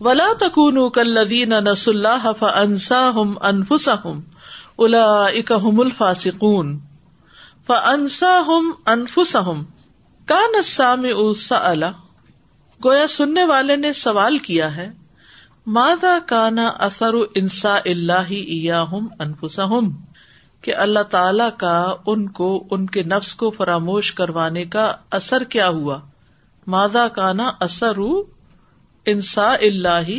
ولا تکون کلدین نس اللہ فنسا ہم انفسا ہم الا اکم الفاسکون فنسا ہم انفسا ہم کا نسام الا گویا سننے والے نے سوال کیا ہے مادا کانا اثر انسا اللہ ہم انفسا ہم کہ اللہ تعالی کا، ان کو، ان کے نفس کو فراموش کروانے کا اثر کیا ہوا؟ مادا کانا اثر انسا اللہ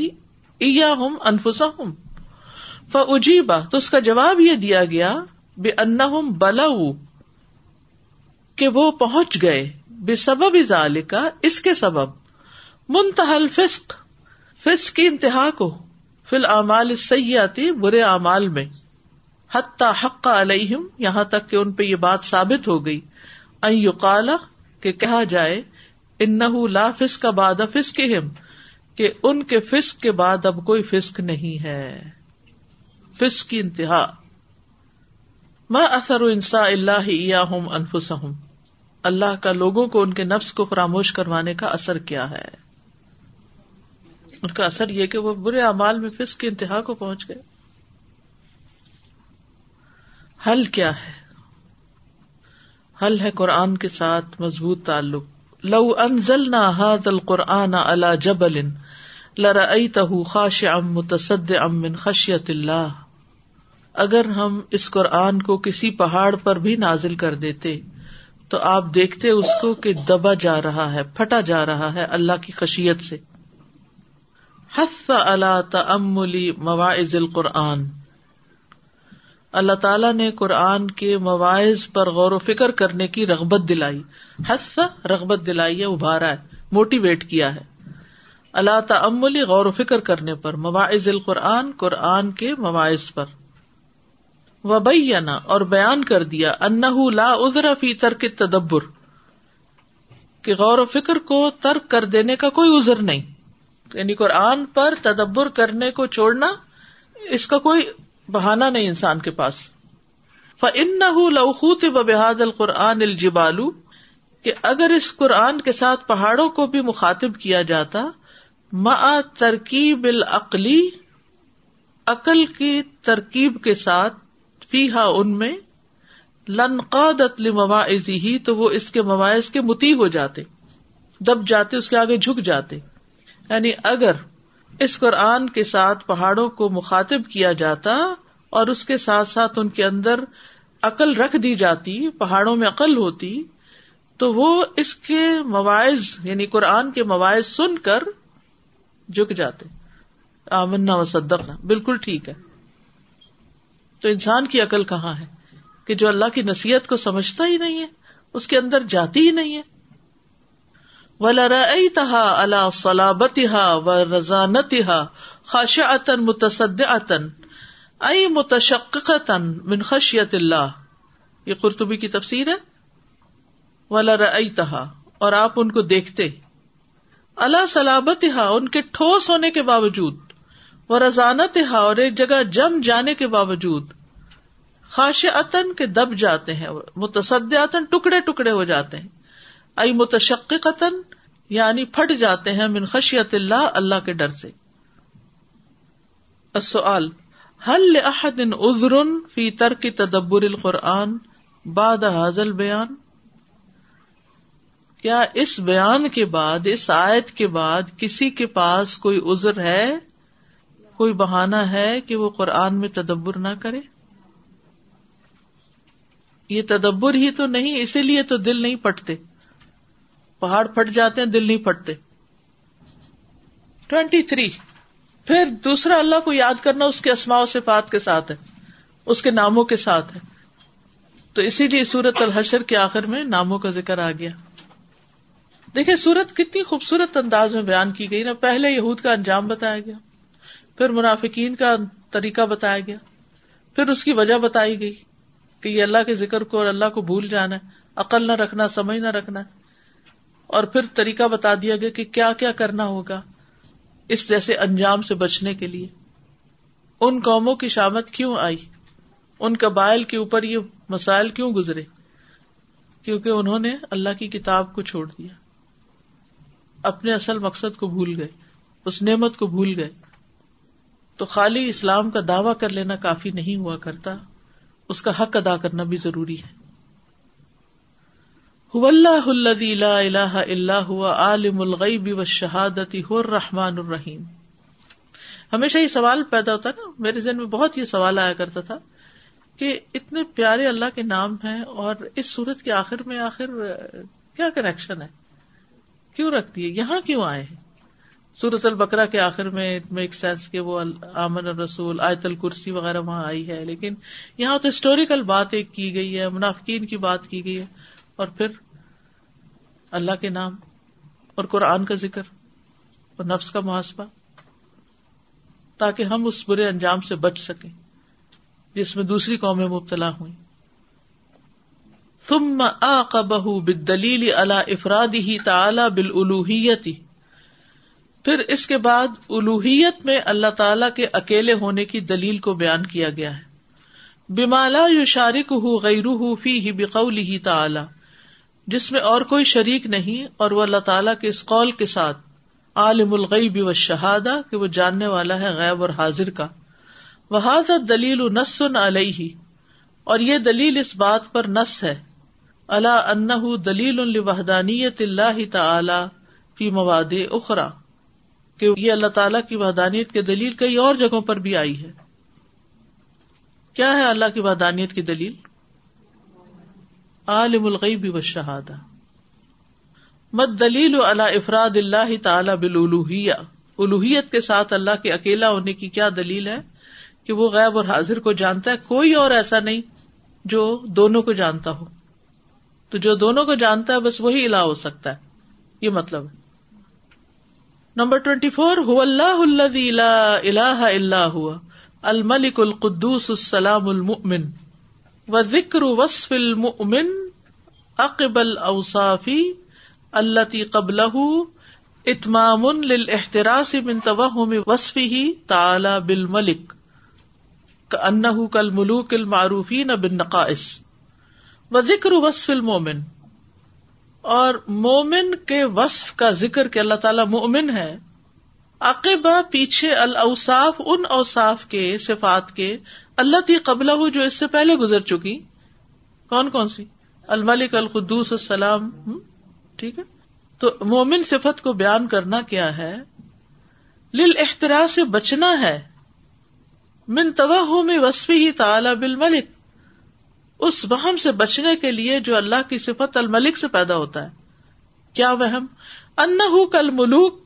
ہم انفسا ہم فجیبا تو اس کا جواب یہ دیا گیا بے ان بلا کہ وہ پہنچ گئے۔ بے سبب کا اس کے سبب۔ منتحل فسق فسق کی انتہا کو۔ فل اعمال سیاتی برے اعمال میں۔ حتیٰ حق علیہم، یہاں تک کہ ان پہ یہ بات ثابت ہو گئی۔ این کہ کہا جائے ان لا فسق کا باد فسق کہ ان کے فسق کے بعد اب کوئی فسق نہیں ہے۔ فسق کی انتہا۔ میں اثر انسا اللہ ہوں انفس ہوں اللہ کا لوگوں کو ان کے نفس کو فراموش کروانے کا اثر کیا ہے۔ ان کا اثر یہ کہ وہ برے اعمال میں فسق کی انتہا کو پہنچ گئے۔ حل کیا ہے؟ حل ہے قرآن کے ساتھ مضبوط تعلق۔ لو انزل نہ القرآن اللہ جبل تہ خاش ام متصد ام من خشیت اللہ اگر ہم اس قرآن کو کسی پہاڑ پر بھی نازل کر دیتے، تو آپ دیکھتے اس کو کہ دبا جا رہا ہے، پھٹا جا رہا ہے اللہ کی خشیت سے۔ حف اللہ تملی مواعظ القرآن۔ اللہ تعالیٰ نے قرآن کے مواعظ پر غور و فکر کرنے کی رغبت دلائی۔ حس رغبت دلائی ہے ابھارا ہے موٹیویٹ کیا ہے۔ اللہ تعملی غور و فکر کرنے پر، مواعظ القرآن، قرآن کے مواعظ پر۔ وبینا اور بیان کر دیا انہ لا ازر فی ترک تدبر کہ غور و فکر کو ترک کر دینے کا کوئی ازر نہیں۔ یعنی قرآن پر تدبر کرنے کو چھوڑنا، اس کا کوئی بہانا نہیں انسان کے پاس۔ فن لوخوت بحاد القرآن الجبالو کہ اگر اس قرآن کے ساتھ پہاڑوں کو بھی مخاطب کیا جاتا مع ترکیب العقلی، عقل کی ترکیب کے ساتھ فی ہا ان میں لنقاد مواعظ ہی تو وہ اس کے مواعث کے متی ہو جاتے، دب جاتے، اس کے آگے جھک جاتے۔ یعنی اگر اس قرآن کے ساتھ پہاڑوں کو مخاطب کیا جاتا اور اس کے ساتھ ساتھ ان کے اندر عقل رکھ دی جاتی، پہاڑوں میں عقل ہوتی، تو وہ اس کے مواعظ یعنی قرآن کے مواعظ سن کر جھک جاتے آمنا و صدقنا، بالکل ٹھیک ہے۔ تو انسان کی عقل کہاں ہے؟ کہ جو اللہ کی نصیحت کو سمجھتا ہی نہیں ہے، اس کے اندر جاتی ہی نہیں ہے۔ تہا اللہ صلابت و رضانتہ خاش عطن متصد عطن ائی متشقن من خشیت اللہ یہ قرطبی کی تفسیر ہے۔ ولا اور آپ ان کو دیکھتے۔ اللہ سلابت ان کے ٹھوس ہونے کے باوجود وہ رضانت اور ایک جگہ جم جانے کے باوجود خاش عطن کے دب جاتے ہیں متصد ٹکڑے ٹکڑے ہو جاتے ہیں۔ ائی متشق قطن یعنی پھٹ جاتے ہیں، من خشیت اللہ اللہ کے ڈر سے۔ السؤال حل احد عذر فی ترک تدبر القرآن باد حاضل بیان کیا اس بیان کے بعد، اس آیت کے بعد کسی کے پاس کوئی عذر ہے؟ کوئی بہانا ہے کہ وہ قرآن میں تدبر نہ کرے؟ یہ تدبر ہی تو نہیں، اسی لیے تو دل نہیں پٹتے۔ پہاڑ پھٹ جاتے ہیں، دل نہیں پھٹتے ٹوینٹی تھری۔ پھر دوسرا اللہ کو یاد کرنا اس کے اسماء صفات کے ساتھ ہے، اس کے ناموں کے ساتھ ہے۔ تو اسی لیے سورت الحشر کے آخر میں ناموں کا ذکر آ گیا۔ دیکھے سورت کتنی خوبصورت انداز میں بیان کی گئی نا۔ پہلے یہود کا انجام بتایا گیا، پھر منافقین کا طریقہ بتایا گیا، پھر اس کی وجہ بتائی گئی کہ یہ اللہ کے ذکر کو اور اللہ کو بھول جانا ہے، عقل نہ رکھنا، سمجھ نہ رکھنا۔ اور پھر طریقہ بتا دیا گیا کہ کیا کیا کرنا ہوگا اس جیسے انجام سے بچنے کے لیے۔ ان قوموں کی شامت کیوں آئی؟ ان قبائل کے اوپر یہ مسائل کیوں گزرے؟ کیونکہ انہوں نے اللہ کی کتاب کو چھوڑ دیا۔ اپنے اصل مقصد کو بھول گئے، اس نعمت کو بھول گئے۔ تو خالی اسلام کا دعوی کر لینا کافی نہیں ہوا کرتا، اس کا حق ادا کرنا بھی ضروری ہے۔ اللہ اللہ اللہ عالم الغیب و شہادتی الرحمن الرحیم۔ ہمیشہ یہ سوال پیدا ہوتا نا، میرے ذہن میں بہت یہ سوال آیا کرتا تھا کہ اتنے پیارے اللہ کے نام ہیں اور اس سورت کے آخر میں آخر کیا کنیکشن ہے؟ کیوں رکھتی ہے؟ یہاں کیوں آئے ہیں؟ سورت البکرا کے آخر میں میک سینس کے وہ امن الرسول، آیت الکرسی وغیرہ وہاں آئی ہے، لیکن یہاں تو ہسٹوریکل بات ایک کی گئی ہے، منافقین کی بات کی گئی ہے، اور پھر اللہ کے نام اور قرآن کا ذکر اور نفس کا محاسبہ، تاکہ ہم اس برے انجام سے بچ سکیں، جس میں دوسری قومیں مبتلا ہوئی ثم آقبہ بالدلیل على افرادہ تعالی بالالوہیتی پھر اس کے بعد الوحیت میں اللہ تعالی کے اکیلے ہونے کی دلیل کو بیان کیا گیا ہے. بمالا یو شارک ہُ غیر فی ہی بقول ہی تعلی جس میں اور کوئی شریک نہیں اور وہ اللہ تعالیٰ کے اس قول کے ساتھ عالم الغیب و شہادہ کہ وہ جاننے والا ہے غیب اور حاضر کا. وہ دلیل نسن علیہ. اور یہ دلیل اس بات پر نس ہے اللہ ان دلیل الوحدانیت اللہ تعالی فی مواد اخرا کہ یہ اللہ تعالیٰ کی وحدانیت کی دلیل کئی اور جگہوں پر بھی آئی ہے۔ کیا ہے اللہ کی وحدانیت کی دلیل؟ عالم الغیب و شہادہ مد دلیل اللہ افراد اللہ تعالی بلوہیا الوحیت کے ساتھ اللہ کے اکیلا ہونے کی کیا دلیل ہے؟ کہ وہ غیب اور حاضر کو جانتا ہے، کوئی اور ایسا نہیں جو دونوں کو جانتا ہو۔ تو جو دونوں کو جانتا ہے بس وہی الہ ہو سکتا ہے۔ یہ مطلب ہے۔ نمبر ٹوینٹی فور اللہ اللہ اللہ الملک القدوس السلام المؤمن و ذکر وصف المؤمن اقبل اوصافی اللہ قبل اتمام للاحتراس من توہم وصفه تعالی بالملک کأنه كالملوك المعروفين بالنقائص۔ و ذکر وصف المؤمن۔ اور مومن کے وصف کا ذکر کہ اللہ تعالیٰ مومن ہے، عقبہ پیچھے الاوصاف، ان اوصاف کے صفات کے اللہ تی قبل ہو جو اس سے پہلے گزر چکی۔ کون کون سی؟ الملک القدوس السلام۔ ٹھیک ہے۔ تو مومن صفت کو بیان کرنا کیا ہے؟ لل اختراع سے بچنا ہے۔ من تو میں وسفی ہی تعالی بل ملک اس وہم سے بچنے کے لیے جو اللہ کی صفت الملک سے پیدا ہوتا ہے۔ کیا وہم؟ ان کل ملوک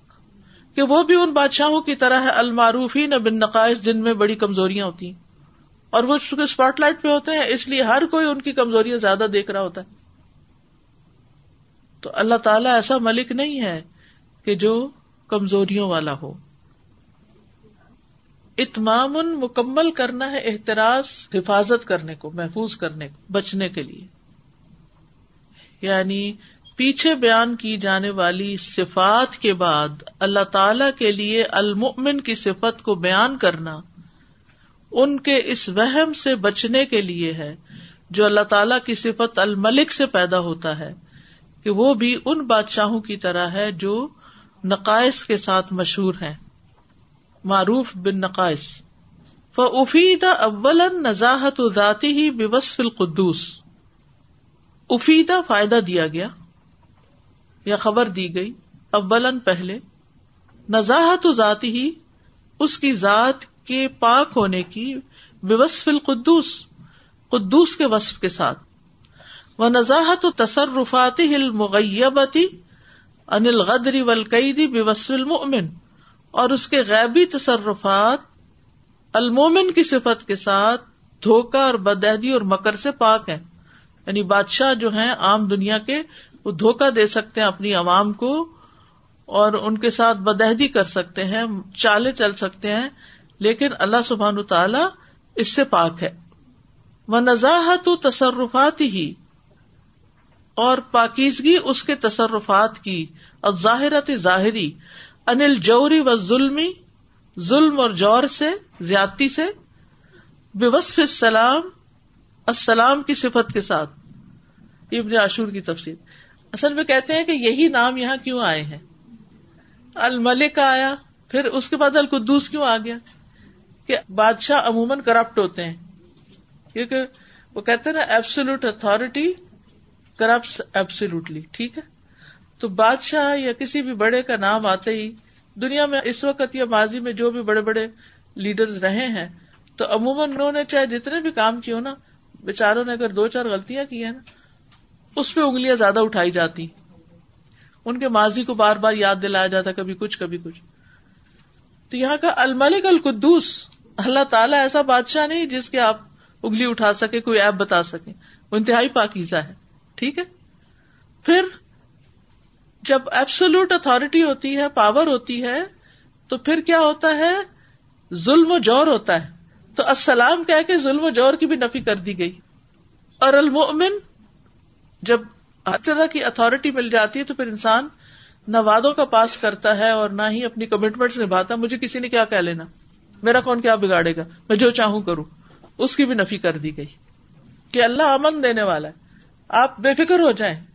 کہ وہ بھی ان بادشاہوں کی طرح ہے المعروفی نہ بن نقائص جن میں بڑی کمزوریاں ہوتی ہیں۔ اور وہ چونکہ اسپاٹ لائٹ پہ ہوتے ہیں، اس لیے ہر کوئی ان کی کمزوریاں زیادہ دیکھ رہا ہوتا ہے۔ تو اللہ تعالیٰ ایسا ملک نہیں ہے کہ جو کمزوریوں والا ہو۔ اتمام مکمل کرنا ہے احتراز، حفاظت کرنے کو، محفوظ کرنے کو، بچنے کے لیے۔ یعنی پیچھے بیان کی جانے والی صفات کے بعد اللہ تعالی کے لیے المؤمن کی صفت کو بیان کرنا ان کے اس وہم سے بچنے کے لیے ہے، جو اللہ تعالی کی صفت الملک سے پیدا ہوتا ہے، کہ وہ بھی ان بادشاہوں کی طرح ہے جو نقائص کے ساتھ مشہور ہیں۔ معروف بن نقائص. فعفید اول نزاحت ذاتی ہی بے القدوس. افیدا فائدہ دیا گیا، یا خبر دی گئی اول پہلے. نزاحت ذاتی ہی اس کی ذات کے پاک ہونے کی بے القدوس، قدوس کے وصف کے ساتھ. وہ نزاحت و تصرفاتی ہل مغیبتی انل غدری ولقیدی بے المؤمن. اور اس کے غیبی تصرفات المومن کی صفت کے ساتھ دھوکا اور بدہدی اور مکر سے پاک ہے یعنی بادشاہ جو ہیں عام دنیا کے، وہ دھوکا دے سکتے ہیں اپنی عوام کو اور ان کے ساتھ بدہدی کر سکتے ہیں، چالے چل سکتے ہیں، لیکن اللہ سبحان تعالی اس سے پاک ہے۔ وہ نزاحت تصرفات ہی اور پاکیزگی اس کے تصرفات کی اور ظاہرت ظاہری۔ انل جوری و ظلم ظلم اور جور سے، زیادتی سے بے وصف السلام السلام کی صفت کے ساتھ۔ ابن عاشور کی تفصیل اصل میں کہتے ہیں کہ یہی نام یہاں کیوں آئے ہیں؟ الملک آیا، پھر اس کے بعد القدوس کیوں آ گیا؟ کہ بادشاہ عموماً کرپٹ ہوتے ہیں۔ کیونکہ وہ کہتے ہیں نا ایبسولوٹ اتارٹی کرپٹ ایبسولوٹلی ٹھیک ہے؟ تو بادشاہ یا کسی بھی بڑے کا نام آتے ہی دنیا میں اس وقت یا ماضی میں جو بھی بڑے بڑے لیڈر رہے ہیں، تو عموماً انہوں نے چاہے جتنے بھی کام کیے ہو نا بےچاروں نے اگر دو چار غلطیاں کی ہیں نا، اس پہ انگلیاں زیادہ اٹھائی جاتی۔ ان کے ماضی کو بار بار یاد دلایا جاتا، کبھی کچھ کبھی کچھ۔ تو یہاں کا الملک القدوس، اللہ تعالیٰ ایسا بادشاہ نہیں جس کے آپ انگلی اٹھا سکے کوئی ایپ بتا سکے وہ انتہائی پاکیزہ ہے۔ ٹھیک ہے؟ پھر جب ایبسولوٹ اتارٹی ہوتی ہے پاور ہوتی ہے، تو پھر کیا ہوتا ہے؟ ظلم و جور ہوتا ہے۔ تو السلام کہہ کے ظلم و جور کی بھی نفی کر دی گئی۔ اور المؤمن، جب ہر طرح کی اتارٹی مل جاتی ہے، تو پھر انسان نہ وادوں کا پاس کرتا ہے اور نہ ہی اپنی کمٹمنٹ نبھاتا مجھے کسی نے کیا کہہ لینا؟ میرا کون کیا بگاڑے گا؟ میں جو چاہوں کروں۔ اس کی بھی نفی کر دی گئی۔ کہ اللہ امن دینے والا ہے۔ آپ بے فکر ہو جائیں۔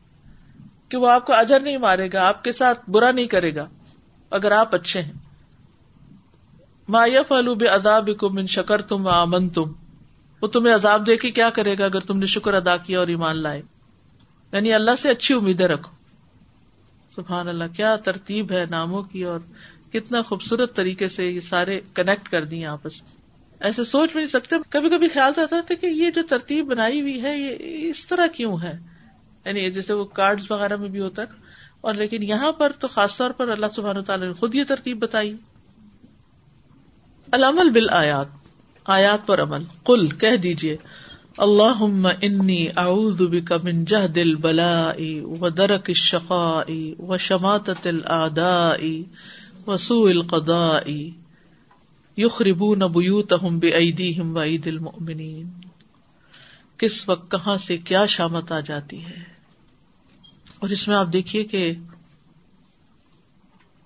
کہ وہ آپ کو اجر نہیں مارے گا، آپ کے ساتھ برا نہیں کرے گا۔ اگر آپ اچھے ہیں۔ مایف الوب اداب کو من شکر تم و امن تم وہ تمہیں عذاب دے کے کیا کرے گا اگر تم نے شکر ادا کیا اور ایمان لائے؟ یعنی اللہ سے اچھی امیدیں رکھو۔ سبحان اللہ کیا ترتیب ہے ناموں کی اور کتنا خوبصورت طریقے سے یہ سارے کنیکٹ کر دیے آپس میں۔ ایسے سوچ بھی نہیں سکتے۔ کبھی کبھی خیال آتا تھا کہ یہ جو ترتیب بنائی ہوئی ہے، یہ اس طرح کیوں ہے؟ یعنی جیسے وہ کارڈ وغیرہ میں بھی ہوتا ہے اور لیکن یہاں پر تو خاص طور پر اللہ سبحانہ تعالیٰ نے خود یہ ترتیب بتائی۔ العمل بال آیات آیات پر عمل۔ کل کہہ دیجیے اللہ انی اعوذ بک من جہد البلاء و درک الشقاء و شماتت الاعداء و سوء القضاء یخربون بیوتہم بایدیہم و اید المؤمنین۔ کس وقت کہاں سے کیا شامت آ جاتی ہے۔ اور اس میں آپ دیکھیے کہ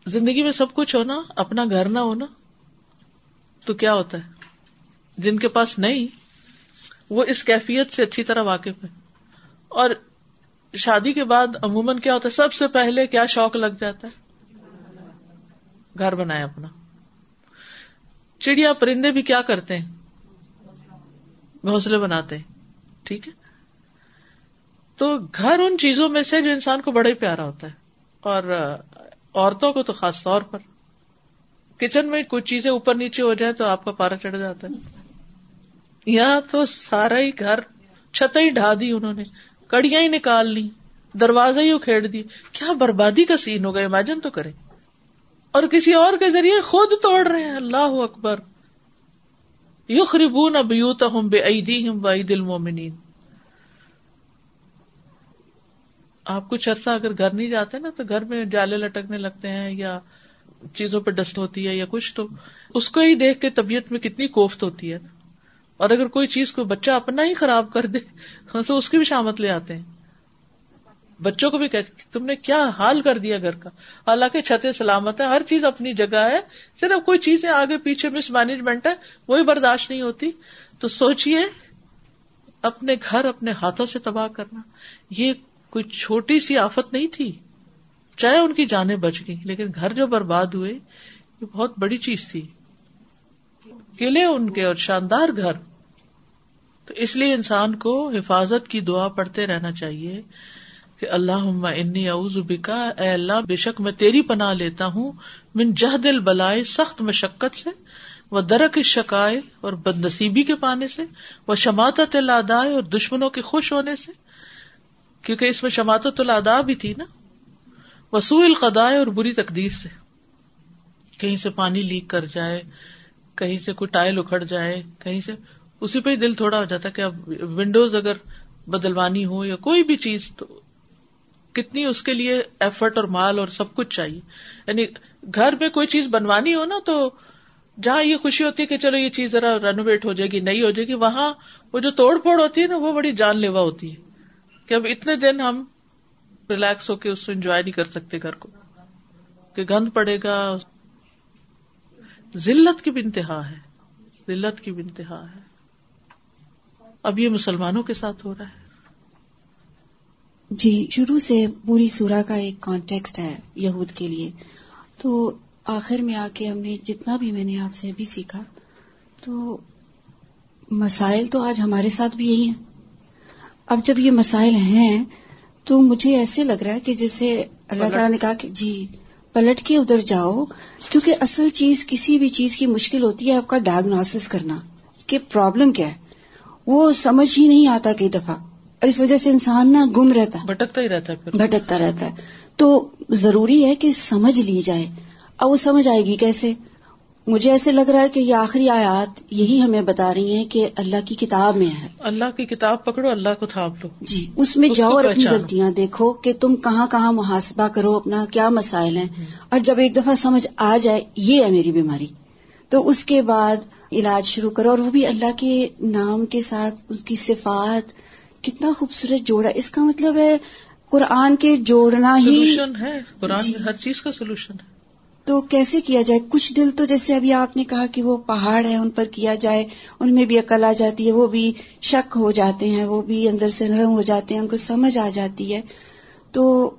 زندگی میں سب کچھ ہونا، اپنا گھر نہ ہونا تو کیا ہوتا ہے؟ جن کے پاس نہیں، وہ اس کیفیت سے اچھی طرح واقف ہے اور شادی کے بعد عموماً کیا ہوتا ہے؟ سب سے پہلے کیا شوق لگ جاتا ہے؟ گھر بنائے اپنا۔ چڑیا پرندے بھی کیا کرتے ہیں؟ گھونسلے بناتے ہیں۔ ٹھیک ہے؟ تو گھر ان چیزوں میں سے جو انسان کو بڑا ہی پیارا ہوتا ہے۔ اور عورتوں کو تو خاص طور پر۔ کچن میں کچھ چیزیں اوپر نیچے ہو جائے تو آپ کا پارا چڑھ جاتا ہے۔ یہاں تو سارا ہی گھر چھت ہی ڈھا دی انہوں نے کڑیاں ہی نکال لی دروازے ہی اکھیڑ دی کیا بربادی کا سین ہوگا امیجن تو کرے اور کسی اور کے ذریعے خود توڑ رہے ہیں۔ اللہ اکبر۔ یخربون بیوتہم بے ایدیہم و عید المومنین۔ آپ کچھ عرصہ اگر گھر نہیں جاتے نا تو گھر میں جالے لٹکنے لگتے ہیں یا چیزوں پہ ڈسٹ ہوتی ہے یا کچھ، تو اس کو ہی دیکھ کے طبیعت میں کتنی کوفت ہوتی ہے۔ اور اگر کوئی چیز کو بچہ اپنا ہی خراب کر دے، تو اس کی بھی شامت لے آتے ہیں۔ بچوں کو بھی کہتے تم نے کیا حال کر دیا گھر کا؟ حالانکہ چھت سلامت ہے ہر چیز اپنی جگہ ہے۔ صرف کوئی چیزیں آگے پیچھے مس مینجمنٹ ہے وہی برداشت نہیں ہوتی۔ تو سوچیے اپنے گھر اپنے ہاتھوں سے تباہ کرنا۔ یہ کوئی چھوٹی سی آفت نہیں تھی۔ چاہے ان کی جانیں بچ گئی لیکن گھر جو برباد ہوئے، یہ بہت بڑی چیز تھی۔ قلعے ان کے اور شاندار گھر۔ تو اس لیے انسان کو حفاظت کی دعا پڑھتے رہنا چاہیے۔ کہ اللہ انی اعوذ بکا، اے اللہ، بے شک میں تیری پناہ لیتا ہوں، من جہد البلائے سخت مشقت سے وہ درک شکائے اور بد نصیبی کے پانے سے وہ شماعت الادائے اور دشمنوں کے خوش ہونے سے، کیونکہ اس میں شماعت الادا بھی تھی نا وسوع القدائے اور بری تقدیر سے، کہیں سے پانی لیک کر جائے، کہیں سے کوئی ٹائل اکھڑ جائے، کہیں سے، اسی پہ ہی دل تھوڑا ہو جاتا کہ اب ونڈوز اگر بدلوانی ہو یا کوئی بھی چیز تو کتنی اس کے لیے ایفرٹ اور مال اور سب کچھ چاہیے۔ یعنی گھر میں کوئی چیز بنوانی ہو نا تو جہاں یہ خوشی ہوتی ہے کہ چلو یہ چیز ذرا رینوویٹ ہو جائے گی، نہیں ہو جائے گی، وہاں وہ جو توڑ پھوڑ ہوتی ہے نا وہ بڑی جان لیوا ہوتی ہے کہ اب اتنے دن ہم ریلیکس ہو کے اس کو انجوائے نہیں کر سکتے گھر کو۔ کہ گند پڑے گا، ذلت کی بھی انتہا ہے۔ ذلت کی بھی انتہا ہے۔ اب یہ مسلمانوں کے ساتھ ہو رہا ہے۔ جی شروع سے پوری سورا کا ایک کانٹیکسٹ ہے یہود کے لیے۔ تو آخر میں آ کے ہم نے جتنا بھی میں نے آپ سے ابھی سیکھا، تو مسائل تو آج ہمارے ساتھ بھی یہی ہیں۔ اب جب یہ مسائل ہیں، تو مجھے ایسے لگ رہا ہے کہ جیسے اللہ تعالیٰ نے کہا کہ جی پلٹ کے ادھر جاؤ، کیونکہ اصل چیز کسی بھی چیز کی مشکل ہوتی ہے آپ کا ڈائگنوس کرنا کہ پرابلم کیا ہے۔ وہ سمجھ ہی نہیں آتا کئی دفعہ۔ اور اس وجہ سے انسان نا گم رہتا ہے بھٹکتا ہی رہتا ہے بھٹکتا رہتا ہے۔ تو ضروری ہے کہ سمجھ لی جائے۔ اب وہ سمجھ آئے گی کیسے؟ مجھے ایسے لگ رہا ہے کہ یہ آخری آیات یہی ہمیں بتا رہی ہیں کہ اللہ کی کتاب میں ہے۔ اللہ کی کتاب پکڑو اللہ کو تھام لو۔ جی اس میں جاؤ اور اپنی غلطیاں دیکھو کہ تم کہاں کہاں محاسبہ کرو اپنا کیا مسائل ہیں۔ اور جب ایک دفعہ سمجھ آ جائے یہ ہے میری بیماری۔ تو اس کے بعد علاج شروع کرو اور وہ بھی اللہ کے نام کے ساتھ اس کی صفات کتنا خوبصورت جوڑا اس کا مطلب ہے قرآن کے جوڑنا ہی ہے۔ قرآن جی ہر چیز کا سولوشن ہے۔ تو کیسے کیا جائے؟ کچھ دل تو جیسے ابھی آپ نے کہا کہ وہ پہاڑ ہے ان پر کیا جائے۔ ان میں بھی عقل آ جاتی ہے وہ بھی شک ہو جاتے ہیں وہ بھی اندر سے نرم ہو جاتے ہیں ان کو سمجھ آ جاتی ہے۔ تو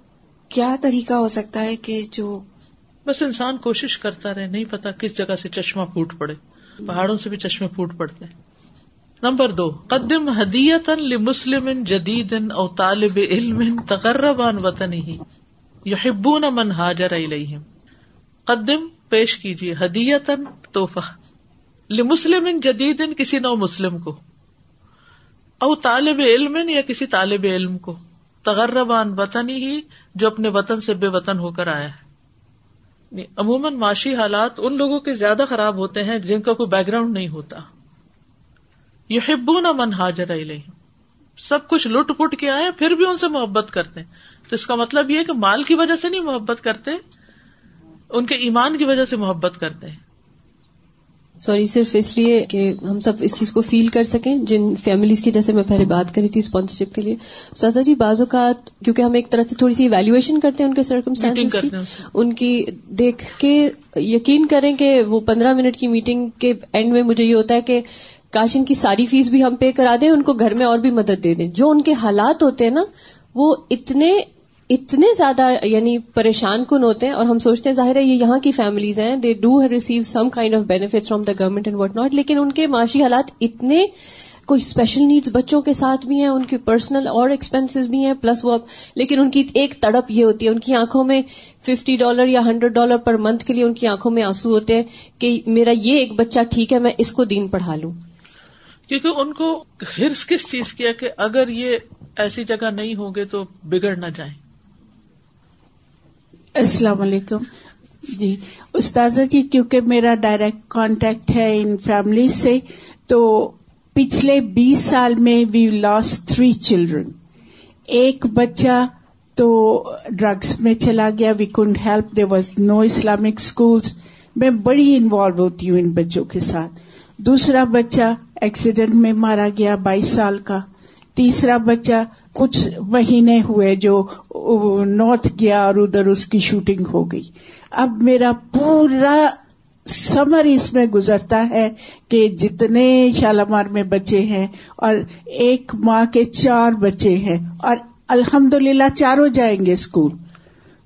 کیا طریقہ ہو سکتا ہے کہ جو بس انسان کوشش کرتا رہے نہیں پتا کس جگہ سے چشمہ پھوٹ پڑے۔ پہاڑوں سے بھی چشمے پھوٹ پڑتے نمبر دو، قدم حدیت مسلم جدید او طالب علم تقربان وطن ہی یحبون من حاجر الیہم۔ قدم پیش کیجیے ہدیتن توحفہ لمسلم جدید کسی نو مسلم کو۔ او طالب علم یا کسی طالب علم کو۔ تغربان وطن ہی جو اپنے وطن سے بے وطن ہو کر آیا ہے۔ یعنی عموماً معاشی حالات ان لوگوں کے زیادہ خراب ہوتے ہیں جن کا کوئی بیک گراؤنڈ نہیں ہوتا۔ یہ ہبو نہ من حاجر سب کچھ لٹ پٹ کے آئے پھر بھی ان سے محبت کرتے ہیں۔ تو اس کا مطلب یہ کہ مال کی وجہ سے نہیں محبت کرتے ان کے ایمان کی وجہ سے محبت کرتے ہیں۔ سوری صرف اس لیے کہ ہم سب اس چیز کو فیل کر سکیں۔ جن فیملیز کی جیسے میں پہلے بات کری تھی اسپانسرشپ کے لیے سادا جی بعض اوقات کیونکہ ہم ایک طرح سے تھوڑی سی ویلویشن کرتے ہیں ان کے سرکمسٹانس کی ان کی دیکھ کے یقین کریں کہ وہ پندرہ منٹ کی میٹنگ کے اینڈ میں مجھے یہ ہوتا ہے کہ کاش ان کی ساری فیس بھی ہم پے کرا دیں، ان کو گھر میں اور بھی مدد دے دیں۔ جو ان کے حالات ہوتے ہیں نا، وہ اتنے اتنے زیادہ یعنی پریشان کن ہوتے ہیں اور ہم سوچتے ہیں ظاہر ہے یہ یہاں کی فیملیز ہیں they do receive some kind of benefit from the government and what not لیکن ان کے معاشی حالات اتنے، کوئی اسپیشل نیڈس بچوں کے ساتھ بھی ہیں، ان کی پرسنل اور ایکسپینسز بھی ہیں پلس وہ اب، لیکن ان کی ایک تڑپ یہ ہوتی ہے، ان کی آنکھوں میں ففٹی ڈالر یا ہنڈریڈ ڈالر پر منتھ کے لیے ان کی آنکھوں میں آنسو ہوتے ہیں کہ میرا یہ ایک بچہ ٹھیک ہے، میں اس کو دین پڑھا لوں۔ کیونکہ ان کو ہرس کس چیز کی ہے کہ اگر یہ ایسی جگہ نہیں ہوں گے تو بگڑ نہ جائیں؟ السلام علیکم۔ جی استاذہ جی کیونکہ میرا ڈائریکٹ کانٹیکٹ ہے ان فیملی سے، تو پچھلے بیس سال میں وی لاس تھری چلڈرن ایک بچہ تو ڈرگس میں چلا گیا we could help they was no Islamic schools میں بڑی انوالو ہوتی ہوں ان بچوں کے ساتھ۔ دوسرا بچہ ایکسیڈنٹ میں مارا گیا بائیس سال کا۔ تیسرا بچہ کچھ مہینے ہوئے جو نارتھ گیا اور ادھر اس کی شوٹنگ ہو گئی۔ اب میرا پورا سمر اس میں گزرتا ہے کہ جتنے شالامار میں بچے ہیں اور ایک ماں کے چار بچے ہیں اور الحمد للہ چاروں جائیں گے اسکول۔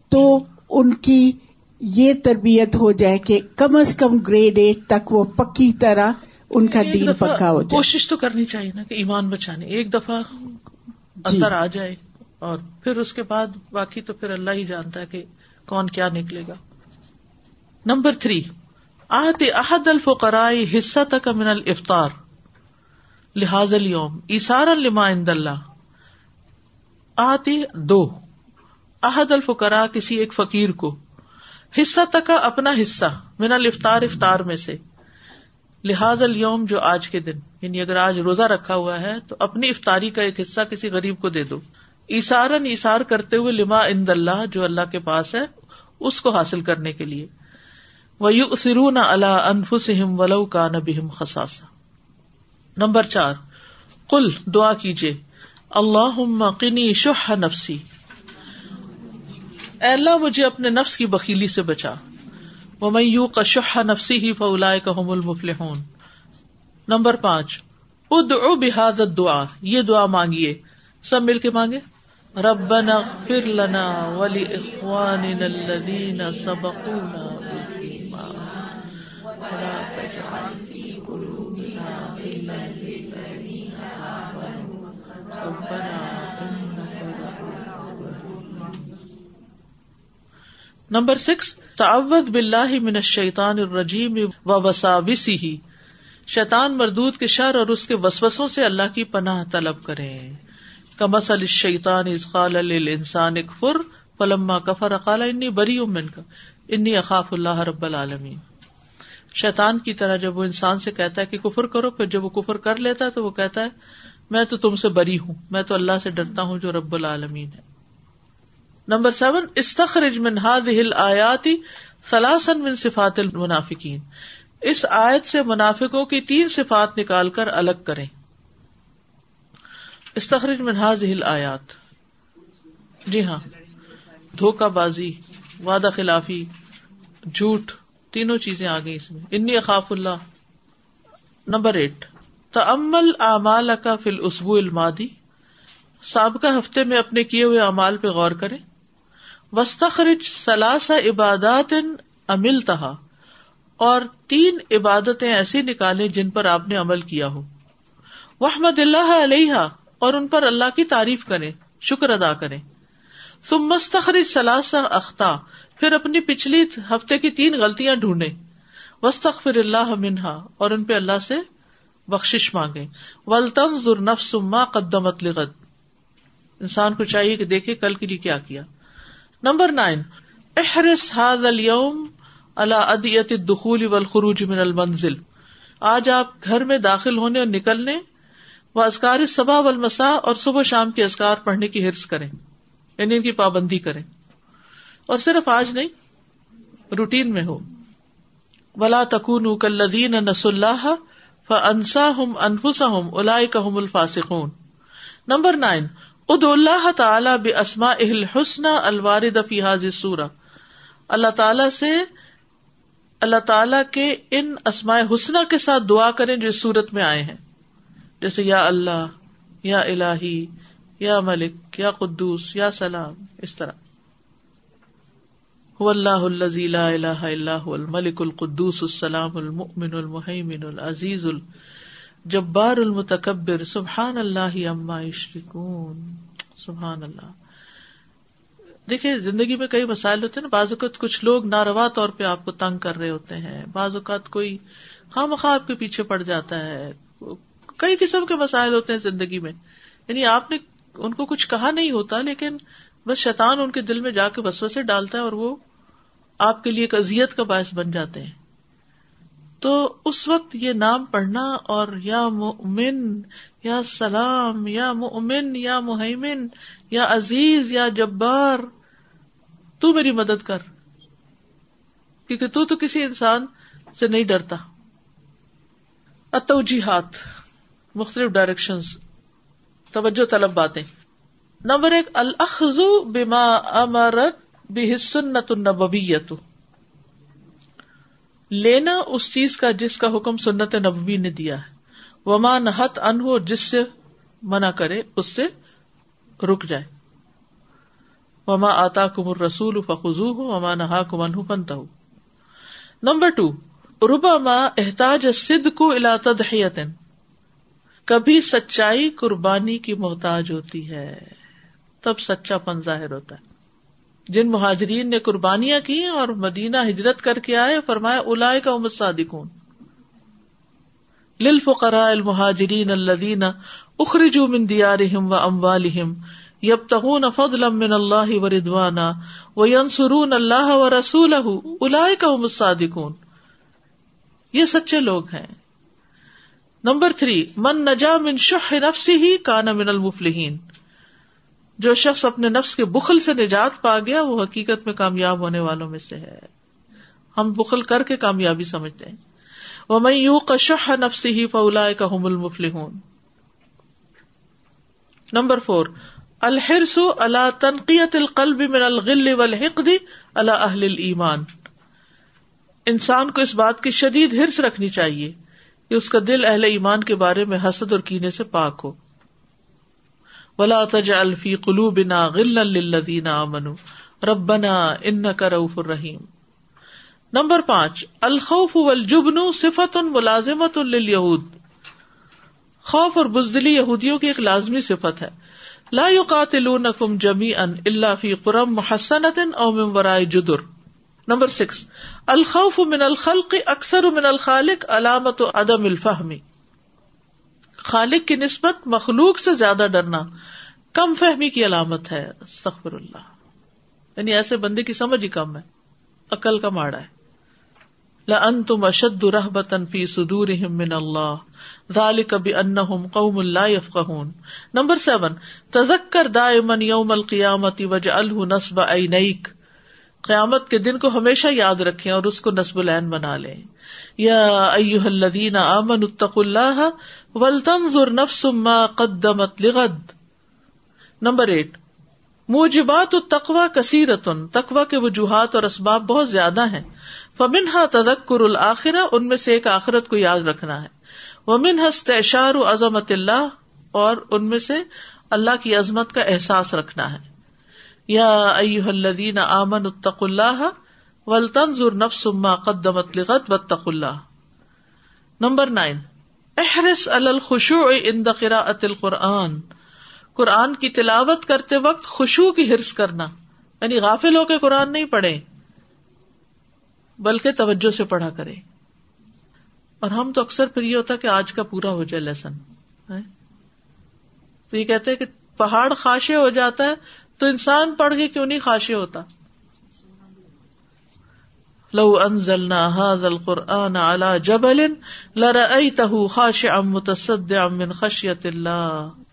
تو ان کی یہ تربیت ہو جائے کہ کم از کم گریڈ ایٹ تک وہ پکی طرح ان کا دین پکا ہو جائے۔ کوشش تو کرنی چاہیے نا کہ ایمان بچانے۔ ایک دفعہ جی۔ اندر آ جائے اور پھر اس کے بعد باقی تو پھر اللہ ہی جانتا ہے کہ کون کیا نکلے گا۔ نمبر تھری آہد احد الفقرائی حصہ تک من الفطار لحاظ اليوم ایسار لما عند اللہ۔ آتی دو احد الفقرا کسی ایک فقیر کو۔ حصہ تک اپنا حصہ من الافطار افطار میں سے۔ لحاظ اليوم جو آج کے دن یعنی اگر آج روزہ رکھا ہوا ہے، تو اپنی افطاری کا ایک حصہ کسی غریب کو دے دو۔ ایسارن ایسار کرتے ہوئے لما اند اللہ، جو اللہ کے پاس ہے، اس کو حاصل کرنے کے لیے۔ وہ یو سرون اللہ انف سم ولو کا نبیم خساسا نمبر چار۔ کل دعا کیجیے اللہ قنی شہ نفسی۔ اے اللہ، مجھے اپنے نفس کی بکیلی سے بچا۔ وہ میں یو کا شہ نفسی ہی فلا کا المفل نمبر پانچ اد او بحاد دعا یہ دعا مانگیے۔ سب مل کے مانگے؟ رب نہ فر لنا ولی اخوان الذین سبقونا نمبر سکس تعوذ باللہ من الشیطان الرجیم و وساوسی ہی شیطان مردود کے شر اور اس کے وسوسوں سے اللہ کی پناہ طلب کریں کمسل الشیطان از قال للانسان اکفر، فلما کفر قال انی بری من کا انی اخاف اللہ رب العالمین۔ شیطان کی طرح جب وہ انسان سے کہتا ہے کہ کفر کرو، پھر جب وہ کفر کر لیتا ہے تو وہ کہتا ہے، میں تو تم سے بری ہوں، میں تو اللہ سے ڈرتا ہوں جو رب العالمین ہے۔ نمبر سیون، استخرج من هذه آیاتی سلاسن من صفات المنافقین۔ اس آیت سے منافقوں کی تین صفات نکال کر الگ کریں۔ استخرج من هذه آیات جی ہاں۔ دھوکہ بازی، وعدہ خلافی، جھوٹ، تینوں چیزیں آ گئی اس میں۔ انی اخاف اللہ۔ Number eight. تمل اعمال کا فل اسبو المادی سابقہ ہفتے میں اپنے کیے ہوئے امال پہ غور کریں۔ وسطرج سلاسا عبادات امل تہا اور تین عبادتیں ایسی نکالے جن پر آپ نے عمل کیا ہو۔ وحمد اللہ علیہ اور ان پر اللہ کی تعریف کرے شکر ادا کرے تم مستخرج سلاسا اختہ پھر اپنی پچھلی ہفتے کی تین غلطیاں ڈھونڈے وسطر اللہ منہا اور ان پہ اللہ سے بخش مانگے ولطم ضرنف سما قدمت لغد۔ انسان کو چاہیے کہ دیکھے کل کے لیے کیا کیا۔ نمبر نائن، احرس ہاد اليوم اللہ ادیت دخول والخروج من المنزل. آج آپ گھر میں داخل ہونے اور نکلنے و ازکار صبح والمساء اور صبح شام کے ازکار پڑھنے کی حرص کریں یعنی ان کی پابندی کریں۔ اور صرف آج نہیں، روٹین میں ہو۔ ولا تکون کلدین نس اللہ فنسا ہم انفسا ہم الا الفاسقون۔ نمبر نائن اد اللہ تعالی بے اسما اہل حسن الوارد فی حاضر سورہ اللہ تعالی سے اللہ تعالی کے ان اسماء حسنہ کے ساتھ دعا کریں جو اس صورت میں آئے ہیں۔ جیسے یا اللہ، یا الہی، یا ملک، یا قدوس، یا سلام، اس طرح۔ هو اللہ الزی لا الہ الا هو، الملک القدوس، السلام، المؤمن، المحیمن، العزیز الجبار المتکبر، سبحان اللہ اما یشرکون۔ سبحان اللہ۔ دیکھیے زندگی میں کئی مسائل ہوتے ہیں نا، بعض اوقات کچھ لوگ ناروا طور پہ آپ کو تنگ کر رہے ہوتے ہیں، بعض اوقات کوئی خواہ مخواہ آپ کے پیچھے پڑ جاتا ہے۔ کئی قسم کے مسائل ہوتے ہیں زندگی میں۔ یعنی آپ نے ان کو کچھ کہا نہیں ہوتا، لیکن بس شیطان ان کے دل میں جا کے بسو سے ڈالتا ہے اور وہ آپ کے لیے ایک ازیت کا باعث بن جاتے ہیں۔ تو اس وقت یہ نام پڑھنا اور یا مومن یا سلام یا مومن یا محمن یا عزیز یا جبار، تو میری مدد کر، کیونکہ تو تو کسی انسان سے نہیں ڈرتا۔ اتوجیحات مختلف ڈائریکشن توجہ طلب باتیں۔ نمبر ایک الخو بیما امرت بھی سنت النبویت لینا اس چیز کا جس کا حکم سنت نبوی نے دیا ہے۔ وما نہت ان ہو جس سے منع کرے، اس سے رک جائے۔ وما آتا کمر رسول فخو ہو وما نہا کمن پنتا ہو نمبر ٹو ربا ما احتاج سد کو علات کبھی سچائی قربانی کی محتاج ہوتی ہے، تب سچا پن ظاہر ہوتا ہے۔ جن مہاجرین نے قربانیاں کی اور مدینہ ہجرت کر کے آئے، فرمایا الا کا امت صادقون للفقراء المهاجرين الذين اخرجوا من ديارهم واموالهم يبتغون فضلا من الله ورضوانا وينصرون الله ورسوله اولئك هم الصادقون۔ یہ سچے لوگ ہیں۔ نمبر تھری، من نجا من شح نفسه كان من المفلحين جو شخص اپنے نفس کے بخل سے نجات پا گیا، وہ حقیقت میں کامیاب ہونے والوں میں سے ہے۔ ہم بخل کر کے کامیابی سمجھتے ہیں۔ وہ میں یو کشہ نفس ہی فولا کا حم المفل ہوں نمبر فور الحرس اللہ تنقیت القلب من الغل والحقد اللہ اہل ایمان انسان کو اس بات کی شدید ہرس رکھنی چاہیے کہ اس کا دل اہل ایمان کے بارے میں حسد اور کینے سے پاک ہو۔ ولا تج الفی قلو بنا غل آمنوا. ربنا انك رؤوف الرحیم. نمبر پانچ، الخوف والجبن صفت ملازمت لليهود. خوف اور بزدلی یہودیوں کی ایک لازمی صفت ہے. لا يقاتلونكم جميعا الا في قرى محسنة او من وراء جدر. نمبر سکس، الخوف من الخلق اکثر من الخالق علامت عدم الفہمی خالق کی نسبت مخلوق سے زیادہ ڈرنا کم فہمی کی علامت ہے، استغفر اللہ۔ یعنی ایسے بندے کی سمجھ ہی کم ہے، عقل کا ماڑا ہے۔ لن تم اشد رحبتن فی صدور من اللہ ذالک بانہم قوم لا يفقهون۔ نمبر سیون، تذکر دائما یوم القیامت وجعلہ نصب عینیک قیامت کے دن کو ہمیشہ یاد رکھیں اور اس کو نصب العین بنا لیں۔ یا ایوہ الذین آمنوا اتقوا اللہ ولتنظر نفس ما قدمت لغد. Number eight موجبات التقوی کثیرتن. تقوی کے وجوہات اور اسباب بہت زیادہ ہیں. فمنہا تذکر الآخرہ ان میں سے ایک آخرت کو یاد رکھنا ہے. ومنہا استعشار عظمت اللہ، اور ان میں سے اللہ کی عظمت کا احساس رکھنا ہے. یا ایوہ الذین آمنوا اتقوا اللہ ولتنظر نفس ما قدمت لغد، واتقوا اللہ. نمبر نائن احرس علی الخشوع عند قراءة القرآن. قرآن کی تلاوت کرتے وقت خوشبو کی ہرس کرنا. یعنی غافل ہو کے قرآن نہیں پڑھے، بلکہ توجہ سے پڑھا کرے۔ اور ہم تو اکثر پھر یہ ہوتا کہ آج کا پورا ہو جائے لیسن تو یہ کہتے کہ پہاڑ خاشے ہو جاتا ہے تو انسان پڑھ کے کیوں نہیں خاشے ہوتا؟ لو انزلنا هذا القرآن على جبل لرأيته خاشعا متصدعا من خشية الله.